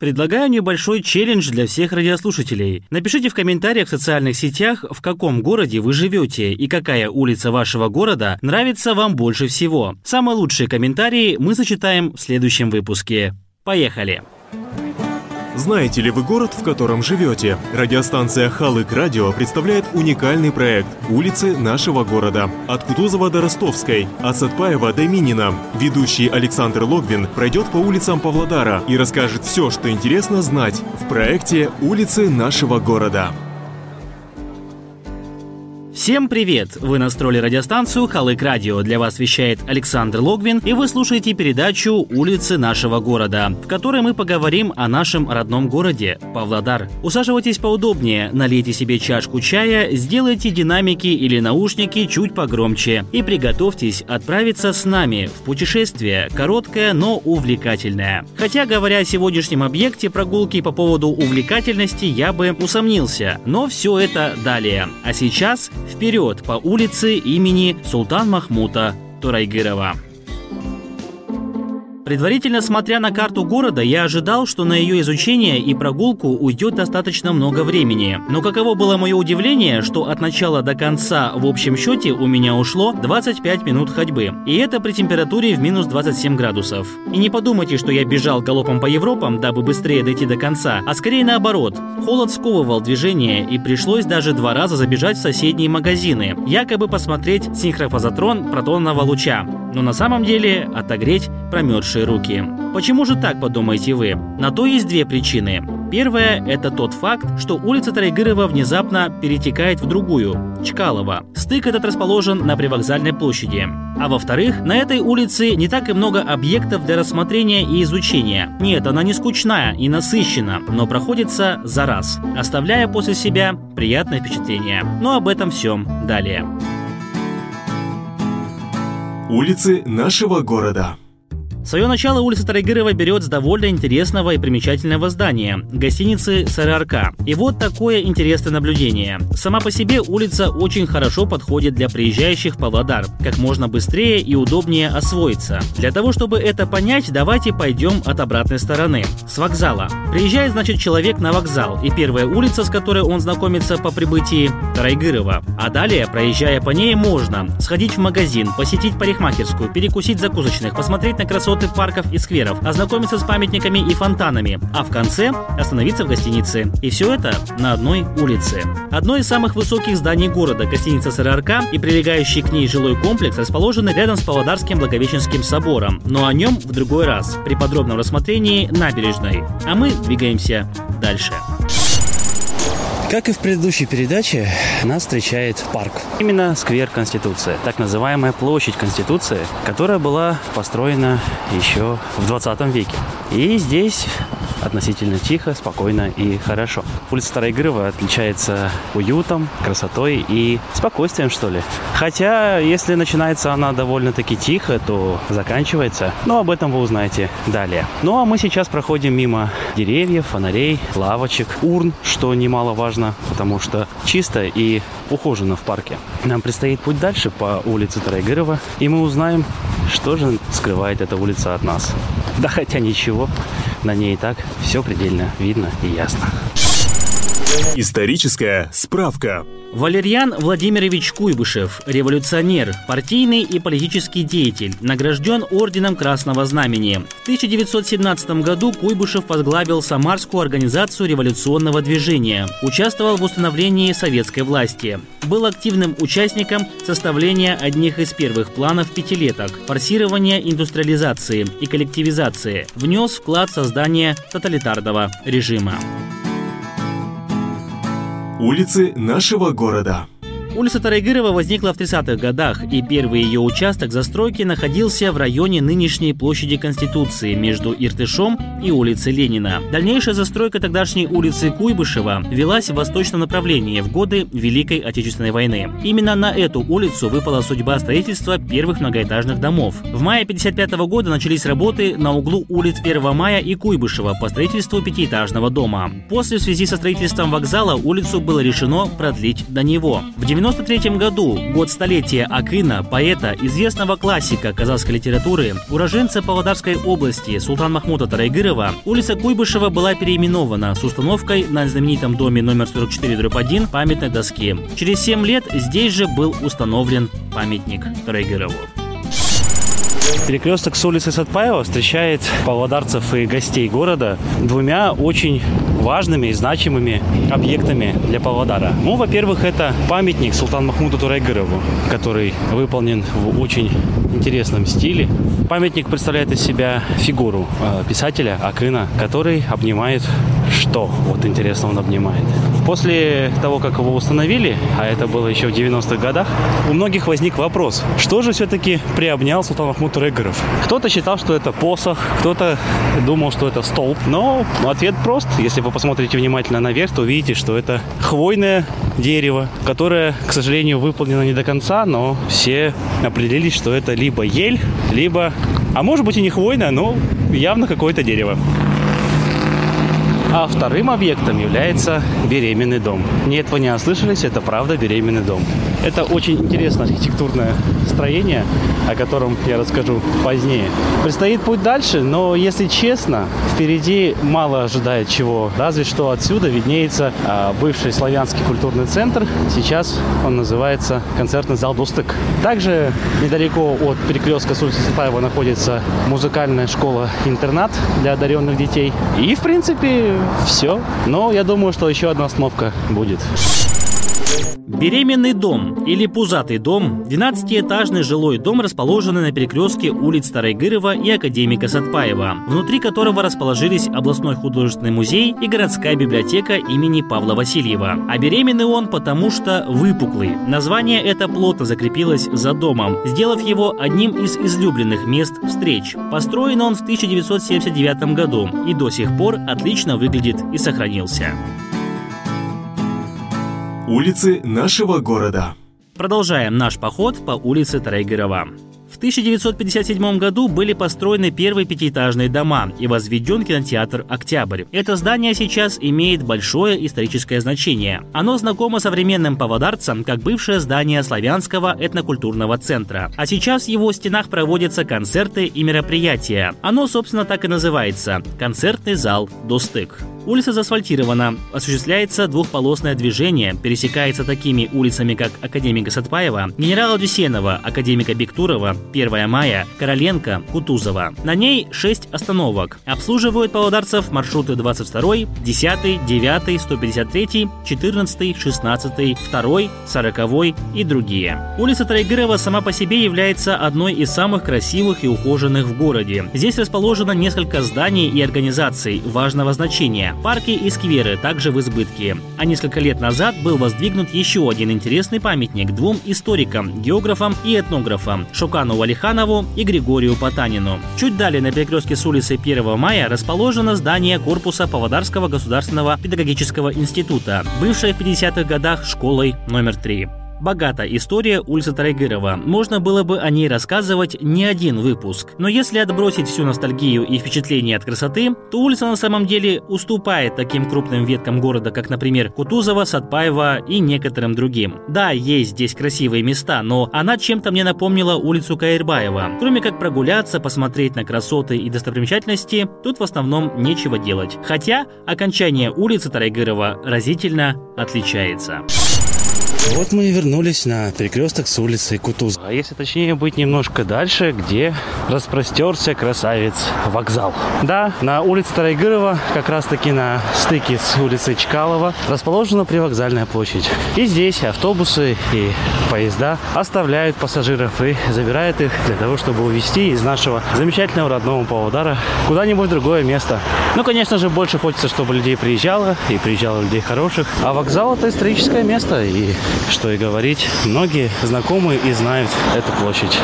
Предлагаю небольшой челлендж для всех радиослушателей. Напишите в комментариях в социальных сетях, в каком городе вы живете и какая улица вашего города нравится вам больше всего. Самые лучшие комментарии мы зачитаем в следующем выпуске. Поехали! Знаете ли вы город, в котором живете? Радиостанция Халык Радио представляет уникальный проект «Улицы нашего города». От Кутузова до Ростовской, от Сатпаева до Минина. Ведущий Александр Логвин пройдет по улицам Павлодара и расскажет все, что интересно знать в проекте «Улицы нашего города». Всем привет! Вы настроили радиостанцию Халык Радио. Для вас вещает Александр Логвин, и вы слушаете передачу «Улицы нашего города», в которой мы поговорим о нашем родном городе – Павлодар. Усаживайтесь поудобнее, налейте себе чашку чая, сделайте динамики или наушники чуть погромче и приготовьтесь отправиться с нами в путешествие, короткое, но увлекательное. Хотя, говоря о сегодняшнем объекте прогулки по поводу увлекательности, я бы усомнился, но все это далее. А сейчас Вперед по улице имени Султан Махмута Турайгырова. Предварительно смотря на карту города, я ожидал, что на ее изучение и прогулку уйдет достаточно много времени. Но каково было мое удивление, что от начала до конца в общем счете у меня ушло 25 минут ходьбы. И это при температуре в минус 27 градусов. И не подумайте, что я бежал галопом по Европам, дабы быстрее дойти до конца, а скорее наоборот. Холод сковывал движение, и пришлось даже два раза забежать в соседние магазины, якобы посмотреть синхрофазотрон протонного луча. Но на самом деле отогреть промерзшие руки. Почему же так, подумаете вы? На то есть две причины. Первая – это тот факт, что улица Тарайгырова внезапно перетекает в другую – Чкалова. Стык этот расположен на привокзальной площади. А во-вторых, на этой улице не так и много объектов для рассмотрения и изучения. Нет, она не скучная и насыщена, но проходится за раз, оставляя после себя приятное впечатление. Но об этом все далее. Улицы нашего города. Свое начало улица Тарайгырова берет с довольно интересного и примечательного здания – гостиницы СРРК. И вот такое интересное наблюдение. Сама по себе улица очень хорошо подходит для приезжающих в Павлодар, как можно быстрее и удобнее освоиться. Для того, чтобы это понять, давайте пойдем от обратной стороны, с вокзала. Приезжает, значит, человек на вокзал, и первая улица, с которой он знакомится по прибытии – Тарайгырова. А далее, проезжая по ней, можно сходить в магазин, посетить парикмахерскую, перекусить закусочных, посмотреть на красоты красоты парков и скверов, ознакомиться с памятниками и фонтанами, а в конце остановиться в гостинице. И все это на одной улице. Одно из самых высоких зданий города, гостиница СРРК и прилегающий к ней жилой комплекс расположены рядом с Павлодарским Благовещенским собором, но о нем в другой раз, при подробном рассмотрении набережной. А мы двигаемся дальше. Как и в предыдущей передаче, нас встречает парк. Именно сквер Конституции, так называемая площадь Конституции, которая была построена еще в 20 веке. И здесь относительно тихо, спокойно и хорошо. Улица Старой Грыва отличается уютом, красотой и спокойствием, что ли. Хотя, если начинается она довольно-таки тихо, то заканчивается. Но об этом вы узнаете далее. Ну а мы сейчас проходим мимо деревьев, фонарей, лавочек, урн, что немаловажно, потому что чисто и ухожено в парке. Нам предстоит путь дальше по улице Тарайгырова, и мы узнаем, что же скрывает эта улица от нас. Да хотя ничего, на ней и так все предельно видно и ясно. Историческая справка. Валерьян Владимирович Куйбышев, революционер, партийный и политический деятель, награжден Орденом Красного Знамени. В 1917 году Куйбышев возглавил Самарскую организацию революционного движения, участвовал в установлении советской власти. Был активным участником составления одних из первых планов пятилеток, форсирования индустриализации и коллективизации, внес вклад в создание тоталитарного режима. Улицы нашего города. Улица Тарайгырова возникла в 30-х годах, и первый ее участок застройки находился в районе нынешней площади Конституции между Иртышом и улицей Ленина. Дальнейшая застройка тогдашней улицы Куйбышева велась в восточном направлении в годы Великой Отечественной войны. Именно на эту улицу выпала судьба строительства первых многоэтажных домов. В мае 55 года начались работы на углу улиц 1 мая и Куйбышева по строительству пятиэтажного дома. После в связи со строительством вокзала улицу было решено продлить до него. В 93 году, год столетия Акына, поэта, известного классика казахской литературы, уроженца Павлодарской области Султан Махмута Тарайгырова, улица Куйбышева была переименована с установкой на знаменитом доме номер 44-1 памятной доски. Через 7 лет здесь же был установлен памятник Тарайгырову. Перекресток с улицы Сатпаева встречает павлодарцев и гостей города двумя очень важными и значимыми объектами для Павлодара. Ну, во-первых, это памятник Султан Махмуду Турайгырову, который выполнен в очень интересном стиле. Памятник представляет из себя фигуру э, писателя Акына, который обнимает что? Вот интересно он обнимает. После того, как его установили, а это было еще в 90-х годах, у многих возник вопрос, что же все-таки приобнял Султан Махмуд Регоров? Кто-то считал, что это посох, кто-то думал, что это столб, но ответ прост. Если вы посмотрите внимательно наверх, то увидите, что это хвойное дерево, которое, к сожалению, выполнено не до конца, но все определились, что это либо ель, либо, а может быть и не хвойное, но явно какое-то дерево. А вторым объектом является беременный дом. Нет, вы не ослышались, это правда беременный дом. Это очень интересное архитектурное строение, о котором я расскажу позднее. Предстоит путь дальше, но если честно, впереди мало ожидает чего. Разве что отсюда виднеется а, бывший славянский культурный центр. Сейчас он называется концертный зал Достык. Также недалеко от перекрестка с улицы Сапаева находится музыкальная школа-интернат для одаренных детей. И, в принципе, все. Но я думаю, что еще одна остановка будет. Беременный дом или пузатый дом – 12-этажный жилой дом, расположенный на перекрестке улиц Старайгырова и Академика Сатпаева, внутри которого расположились областной художественный музей и городская библиотека имени Павла Васильева. А беременный он потому что выпуклый. Название это плотно закрепилось за домом, сделав его одним из излюбленных мест встреч. Построен он в 1979 году и до сих пор отлично выглядит и сохранился. Улицы нашего города. Продолжаем наш поход по улице Тарайгырова. В 1957 году были построены первые пятиэтажные дома и возведен кинотеатр «Октябрь». Это здание сейчас имеет большое историческое значение. Оно знакомо современным поводарцам как бывшее здание Славянского этнокультурного центра. А сейчас в его стенах проводятся концерты и мероприятия. Оно, собственно, так и называется – концертный зал «Достык». Улица заасфальтирована, осуществляется двухполосное движение, пересекается такими улицами, как Академика Сатпаева, генерала Дюсенова, Академика Бектурова, 1 мая, Короленко, Кутузова. На ней 6 остановок. Обслуживают павлодарцев маршруты 22, 10, 9, 153, 14, 16, 2, 40 и другие. Улица Трайгырова сама по себе является одной из самых красивых и ухоженных в городе. Здесь расположено несколько зданий и организаций важного значения. Парки и скверы также в избытке. А несколько лет назад был воздвигнут еще один интересный памятник двум историкам, географам и этнографам – Шукану Валиханову и Григорию Потанину. Чуть далее на перекрестке с улицы 1 мая расположено здание корпуса Павлодарского государственного педагогического института, бывшее в 50-х годах школой номер 3. Богата история улицы Тарайгырова. Можно было бы о ней рассказывать не один выпуск. Но если отбросить всю ностальгию и впечатление от красоты, то улица на самом деле уступает таким крупным веткам города, как, например, Кутузова, Садпаева и некоторым другим. Да, есть здесь красивые места, но она чем-то мне напомнила улицу Каирбаева. Кроме как прогуляться, посмотреть на красоты и достопримечательности, тут в основном нечего делать. Хотя окончание улицы Тарайгырова разительно отличается. Вот мы и вернулись на перекресток с улицы Кутуз. А если точнее быть немножко дальше, где распростерся красавец вокзал. Да, на улице Тарайгырова, как раз таки на стыке с улицей Чкалова, расположена привокзальная площадь. И здесь автобусы и поезда оставляют пассажиров и забирают их для того, чтобы увезти из нашего замечательного родного Павлодара куда-нибудь в другое место. Ну, конечно же, больше хочется, чтобы людей приезжало, и приезжало людей хороших. А вокзал это историческое место, и что и говорить, многие знакомые и знают эту площадь.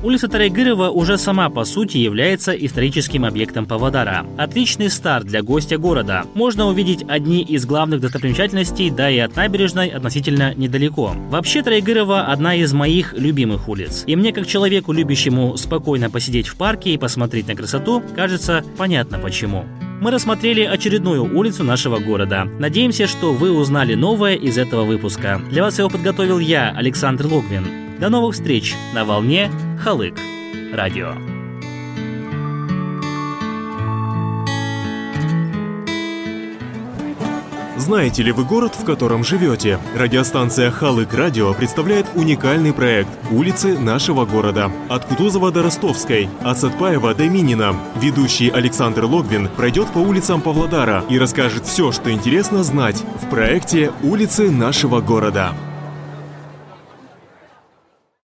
Улица Тарайгырова уже сама по сути является историческим объектом Павлодара. Отличный старт для гостя города. Можно увидеть одни из главных достопримечательностей, да и от набережной относительно недалеко. Вообще Тарайгырова одна из моих любимых улиц. И мне, как человеку, любящему спокойно посидеть в парке и посмотреть на красоту, кажется понятно почему. Мы рассмотрели очередную улицу нашего города. Надеемся, что вы узнали новое из этого выпуска. Для вас его подготовил я, Александр Логвин. До новых встреч на волне Халык. Радио. Знаете ли вы город, в котором живете? Радиостанция Халык Радио представляет уникальный проект «Улицы нашего города». От Кутузова до Ростовской, от Сатпаева до Минина. Ведущий Александр Логвин пройдет по улицам Павлодара и расскажет все, что интересно знать в проекте «Улицы нашего города».